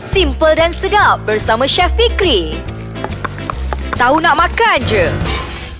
Simple dan sedap bersama Chef Fikri. Tahu nak makan je.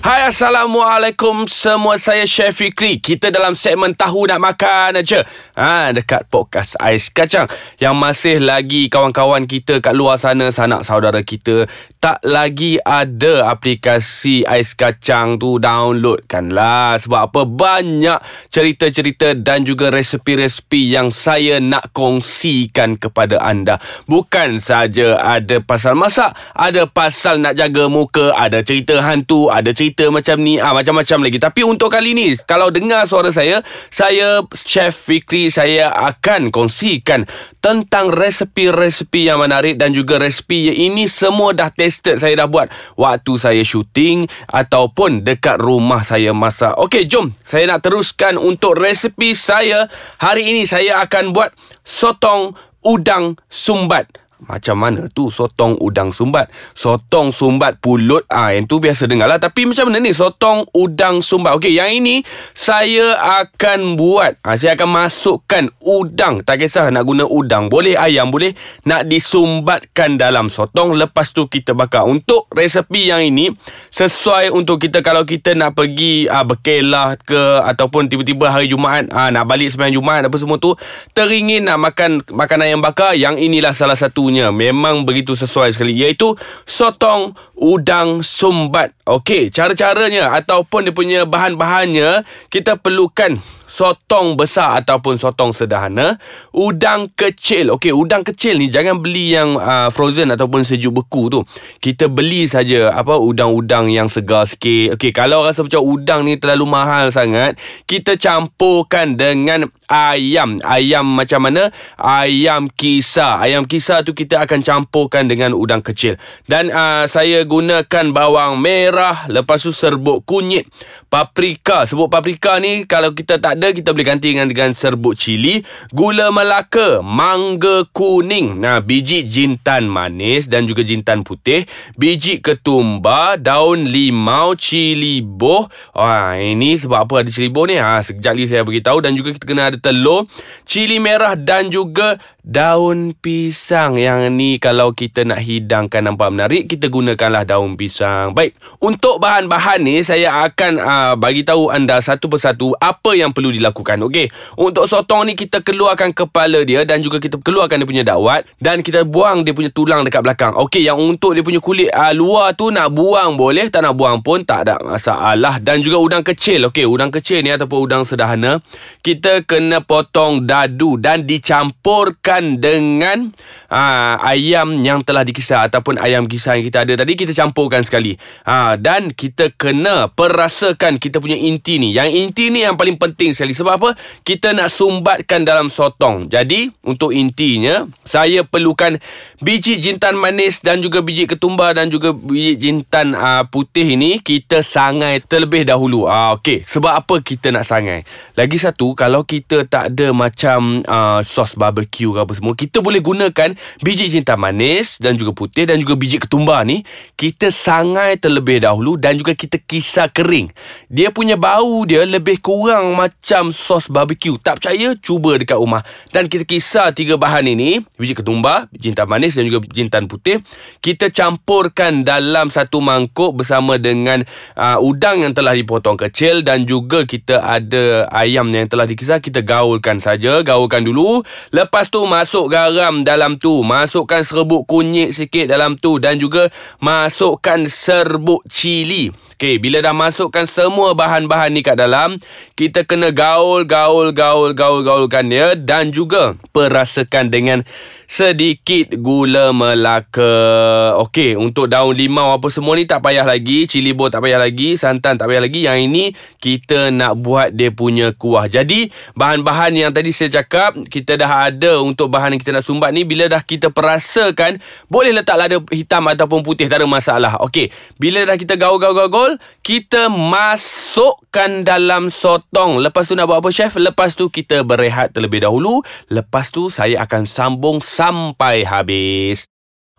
Hai Assalamualaikum semua saya Chef Fikri Kita dalam segmen Tahu Nak Makan aja. Ha, Dekat podcast Ais Kacang. Yang masih lagi kawan-kawan kita kat luar sana Sanak saudara kita Tak lagi ada aplikasi Ais Kacang tu Downloadkanlah. Sebab apa? Banyak cerita-cerita Dan juga resepi-resepi yang saya nak kongsikan kepada anda. Bukan saja ada pasal masak Ada pasal nak jaga muka Ada cerita hantu Ada cerita macam ni ah macam-macam lagi. Tapi untuk kali ni kalau dengar suara saya saya chef Fikri saya akan kongsikan tentang resepi-resepi yang menarik dan juga resepi ini semua dah tested saya dah buat waktu saya syuting ataupun dekat rumah saya masak. Okey jom saya nak teruskan untuk resepi saya. Hari ini saya akan buat sotong udang sumbat macam mana tu sotong udang sumbat? Sotong sumbat pulut ah yang tu biasa dengar lah tapi macam mana ni sotong udang sumbat? Okey, yang ini saya akan buat. Ah saya akan masukkan udang. Tak kisah nak guna udang, boleh ayam, boleh nak disumbatkan dalam sotong lepas tu kita bakar. Untuk resepi yang ini sesuai untuk kita kalau kita nak pergi ah berkelah ke ataupun tiba-tiba hari Jumaat ah nak balik sembahyang Jumaat apa semua tu teringin nak makan makanan ayam bakar, yang inilah salah satu punya memang begitu sesuai sekali iaitu sotong udang sumbat. Okey, cara-caranya ataupun dia punya bahan-bahannya kita perlukan sotong besar ataupun sotong sederhana, udang kecil. Okey, udang kecil ni jangan beli yang uh, frozen ataupun sejuk beku tu. Kita beli saja apa udang-udang yang segar sikit. Okey, kalau rasa macam udang ni terlalu mahal sangat, kita campurkan dengan ayam. Ayam macam mana? Ayam kisar. Ayam kisar tu kita akan campurkan dengan udang kecil. Dan uh, saya gunakan bawang merah, lepas tu serbuk kunyit, paprika. Serbuk paprika ni kalau kita tak ada kita boleh ganti dengan dengan serbuk cili, gula melaka, mangga kuning, nah biji jintan manis dan juga jintan putih, biji ketumbar, daun limau, cili boh. Wah, ini sebab apa ada cili boh ni? Ha, sekejap lagi saya beritahu dan juga kita kena ada telur, cili merah dan juga daun pisang. Yang ni kalau kita nak hidangkan nampak menarik, kita gunakanlah daun pisang. Baik, untuk bahan-bahan ni saya akan uh, bagi tahu anda satu persatu apa yang perlu dilakukan. Okey. Untuk sotong ni kita keluarkan kepala dia dan juga kita keluarkan dia punya dakwat dan kita buang dia punya tulang dekat belakang. Okey, yang untuk dia punya kulit uh, luar tu nak buang boleh, tak nak buang pun tak ada masalah. Dan juga udang kecil. Okey, udang kecil ni ataupun udang sederhana, kita kena potong dadu dan dicampurkan dengan uh, ayam yang telah dikisar ataupun ayam kisar yang kita ada tadi kita campurkan sekali. Uh, dan kita kena perasakan kita punya inti ni. Yang inti ni yang paling penting sekali sebab apa? Kita nak sumbatkan dalam sotong. Jadi, untuk intinya, saya perlukan biji jintan manis dan juga biji ketumbar dan juga biji jintan uh, putih ini kita sangai terlebih dahulu. Ah okey, sebab apa kita nak sangai? Lagi satu, kalau kita tak ada macam uh, sos barbecue ke apa semua, kita boleh gunakan biji jintan manis dan juga putih dan juga biji ketumbar ni, kita sangai terlebih dahulu dan juga kita kisar kering. Dia punya bau dia lebih kurang macam sos barbecue. Tak percaya? Cuba dekat rumah. Dan kita kisar tiga bahan ini. Biji ketumbar, jintan manis dan juga jintan putih. Kita campurkan dalam satu mangkuk bersama dengan uh, udang yang telah dipotong kecil. Dan juga kita ada ayam yang telah dikisar. Kita gaulkan saja. Gaulkan dulu. Lepas tu masuk garam dalam tu. Masukkan serbuk kunyit sikit dalam tu. Dan juga masukkan serbuk cili. Okey, bila dah masukkan semua bahan-bahan ni kat dalam, kita kena gaul, gaul, gaul, gaul, gaulkan dia dan juga perasakan dengan sedikit gula melaka. Okey, untuk daun limau apa semua ni tak payah lagi, cili bo tak payah lagi, santan tak payah lagi. Yang ini kita nak buat dia punya kuah. Jadi, bahan-bahan yang tadi saya cakap, kita dah ada untuk bahan yang kita nak sumbat ni bila dah kita perasakan, boleh letak lada hitam ataupun putih, tak ada masalah. Okey, bila dah kita gaul-gaul-gaul, kita masukkan dalam sotong. Lepas tu nak buat apa chef? Lepas tu kita berehat terlebih dahulu. Lepas tu saya akan sambung sampai habis.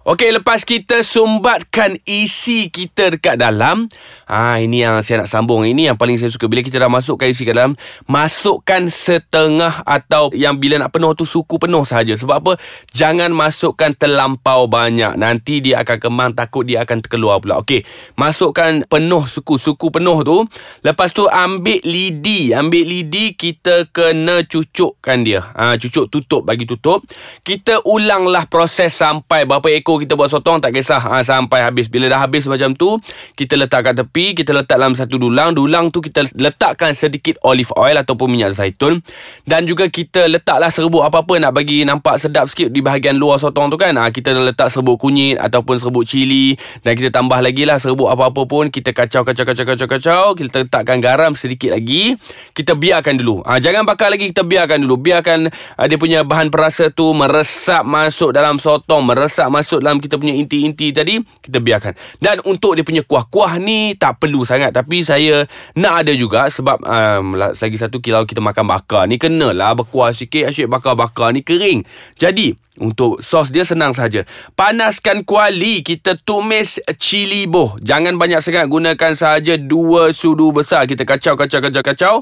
Okey, lepas kita sumbatkan isi kita dekat dalam. Ha, ini yang saya nak sambung. Ini yang paling saya suka. Bila kita dah masukkan isi ke dalam, masukkan setengah atau yang bila nak penuh tu suku penuh saja. Sebab apa? Jangan masukkan terlampau banyak. Nanti dia akan kemang, takut dia akan terkeluar pula. Okey, masukkan penuh suku. Suku penuh tu. Lepas tu ambil lidi. Ambil lidi, kita kena cucukkan dia. Ha, cucuk tutup, bagi tutup. Kita ulanglah proses sampai berapa ekor ekor kita buat sotong tak kisah ha, sampai habis. Bila dah habis macam tu, kita letak kat tepi, kita letak dalam satu dulang. Dulang tu kita letakkan sedikit olive oil ataupun minyak zaitun. Dan juga kita letaklah serbuk apa-apa nak bagi nampak sedap sikit di bahagian luar sotong tu kan. Ha, kita letak serbuk kunyit ataupun serbuk cili. Dan kita tambah lagi lah serbuk apa-apa pun. Kita kacau, kacau, kacau, kacau, kacau. Kita letakkan garam sedikit lagi. Kita biarkan dulu. Ha, jangan bakar lagi, kita biarkan dulu. Biarkan uh, dia punya bahan perasa tu meresap masuk dalam sotong. Meresap masuk dalam kita punya inti-inti tadi kita biarkan dan untuk dia punya kuah-kuah ni tak perlu sangat tapi saya nak ada juga sebab um, lagi satu kalau kita makan bakar ni kenalah berkuah sikit asyik bakar-bakar ni kering jadi untuk sos dia senang saja. Panaskan kuali, kita tumis cili boh. Jangan banyak sangat, gunakan sahaja dua sudu besar. Kita kacau, kacau, kacau, kacau.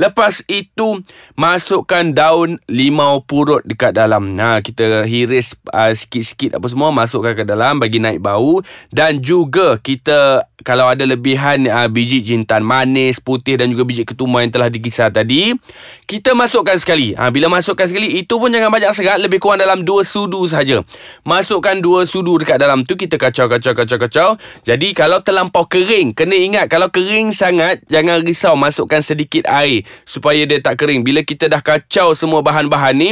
Lepas itu, masukkan daun limau purut dekat dalam. Nah, kita hiris uh, sikit-sikit apa semua, masukkan ke dalam bagi naik bau. Dan juga kita kalau ada lebihan uh, biji jintan manis, putih dan juga biji ketumbar yang telah dikisar tadi, kita masukkan sekali. Ha, bila masukkan sekali, itu pun jangan banyak sangat, lebih kurang dalam dua sudu saja. Masukkan dua sudu dekat dalam tu kita kacau kacau kacau kacau. Jadi kalau terlampau kering, kena ingat kalau kering sangat jangan risau masukkan sedikit air supaya dia tak kering. Bila kita dah kacau semua bahan-bahan ni,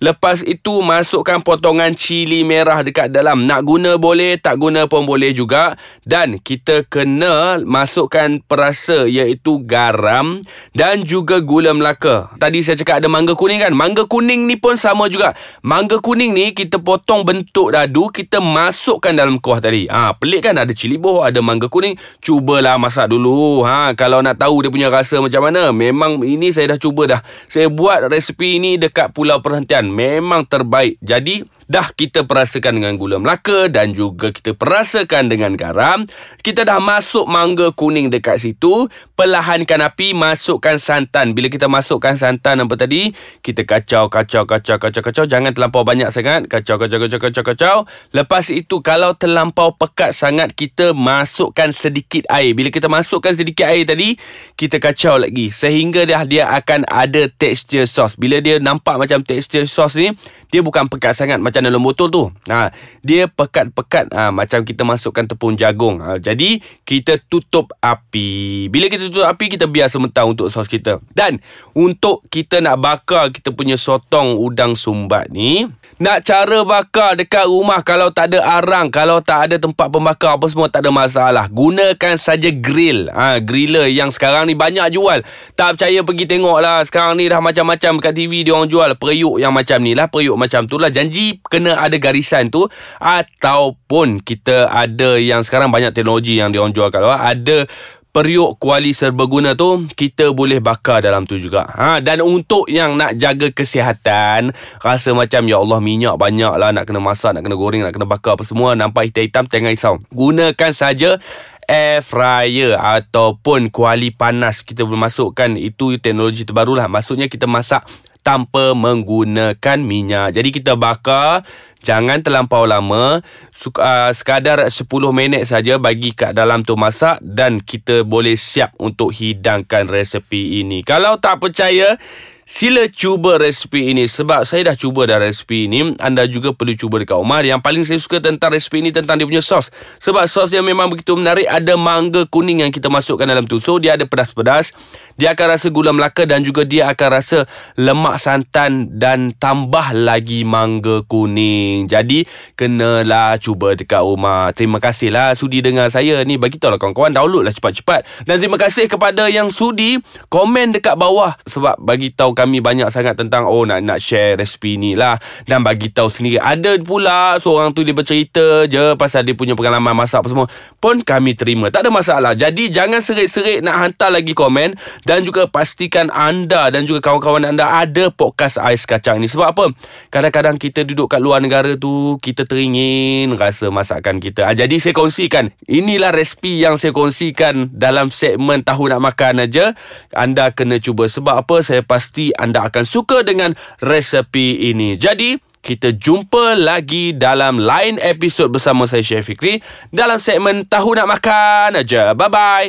lepas itu masukkan potongan cili merah dekat dalam. Nak guna boleh, tak guna pun boleh juga. Dan kita kena masukkan perasa iaitu garam dan juga gula melaka. Tadi saya cakap ada mangga kuning kan? Mangga kuning ni pun sama juga. Mangga kuning kuning ni kita potong bentuk dadu kita masukkan dalam kuah tadi. Ha pelik kan ada cili boh, ada mangga kuning. Cubalah masak dulu. Ha kalau nak tahu dia punya rasa macam mana. Memang ini saya dah cuba dah. Saya buat resipi ini dekat Pulau Perhentian. Memang terbaik. Jadi dah kita perasakan dengan gula melaka dan juga kita perasakan dengan garam. Kita dah masuk mangga kuning dekat situ. Perlahankan api, masukkan santan. Bila kita masukkan santan apa tadi, kita kacau, kacau, kacau, kacau, kacau. Jangan terlampau banyak sangat. Kacau, kacau, kacau, kacau, kacau. Lepas itu, kalau terlampau pekat sangat, kita masukkan sedikit air. Bila kita masukkan sedikit air tadi, kita kacau lagi. Sehingga dah dia akan ada tekstur sos. Bila dia nampak macam tekstur sos ni, dia bukan pekat sangat macam dalam botol tu. Ha, dia pekat-pekat ha, macam kita masukkan tepung jagung. Ha, jadi kita tutup api. Bila kita tutup api kita biar sementara untuk sos kita. Dan untuk kita nak bakar kita punya sotong udang sumbat ni, nak cara bakar dekat rumah kalau tak ada arang, kalau tak ada tempat pembakar apa semua tak ada masalah. Gunakan saja grill. Ha, griller yang sekarang ni banyak jual. Tak percaya pergi tengok lah. Sekarang ni dah macam-macam kat TV dia orang jual periuk yang macam ni lah. Periuk macam tu lah janji kena ada garisan tu ataupun kita ada yang sekarang banyak teknologi yang dia orang jual kat luar ada periuk kuali serbaguna tu kita boleh bakar dalam tu juga. Ha dan untuk yang nak jaga kesihatan, rasa macam ya Allah minyak banyak lah nak kena masak, nak kena goreng, nak kena bakar apa semua nampak hitam-hitam tengah risau. Gunakan saja air fryer ataupun kuali panas kita boleh masukkan itu teknologi terbaru lah. Maksudnya kita masak tanpa menggunakan minyak. Jadi kita bakar jangan terlampau lama. Uh, sekadar 10 minit saja bagi kat dalam tu masak dan kita boleh siap untuk hidangkan resepi ini. Kalau tak percaya, Sila cuba resipi ini sebab saya dah cuba dah resipi ini. Anda juga perlu cuba dekat rumah. Yang paling saya suka tentang resipi ini tentang dia punya sos. Sebab sos dia memang begitu menarik. Ada mangga kuning yang kita masukkan dalam tu. So dia ada pedas-pedas. Dia akan rasa gula melaka dan juga dia akan rasa lemak santan dan tambah lagi mangga kuning. Jadi kenalah cuba dekat rumah. Terima kasihlah sudi dengar saya ni. Bagi lah kawan-kawan download lah cepat-cepat. Dan terima kasih kepada yang sudi komen dekat bawah sebab bagi tahu kami banyak sangat tentang oh nak nak share resipi ni lah dan bagi tahu sendiri. Ada pula seorang tu dia bercerita je pasal dia punya pengalaman masak apa semua pun kami terima. Tak ada masalah. Jadi jangan serik-serik nak hantar lagi komen dan juga pastikan anda dan juga kawan-kawan anda ada podcast ais kacang ni. Sebab apa? Kadang-kadang kita duduk kat luar negara tu kita teringin rasa masakan kita. Ha, jadi saya kongsikan. Inilah resipi yang saya kongsikan dalam segmen tahu nak makan aja. Anda kena cuba sebab apa? Saya anda akan suka dengan resepi ini. Jadi, kita jumpa lagi dalam lain episod bersama saya Fikri dalam segmen Tahu Nak Makan aja. Bye-bye.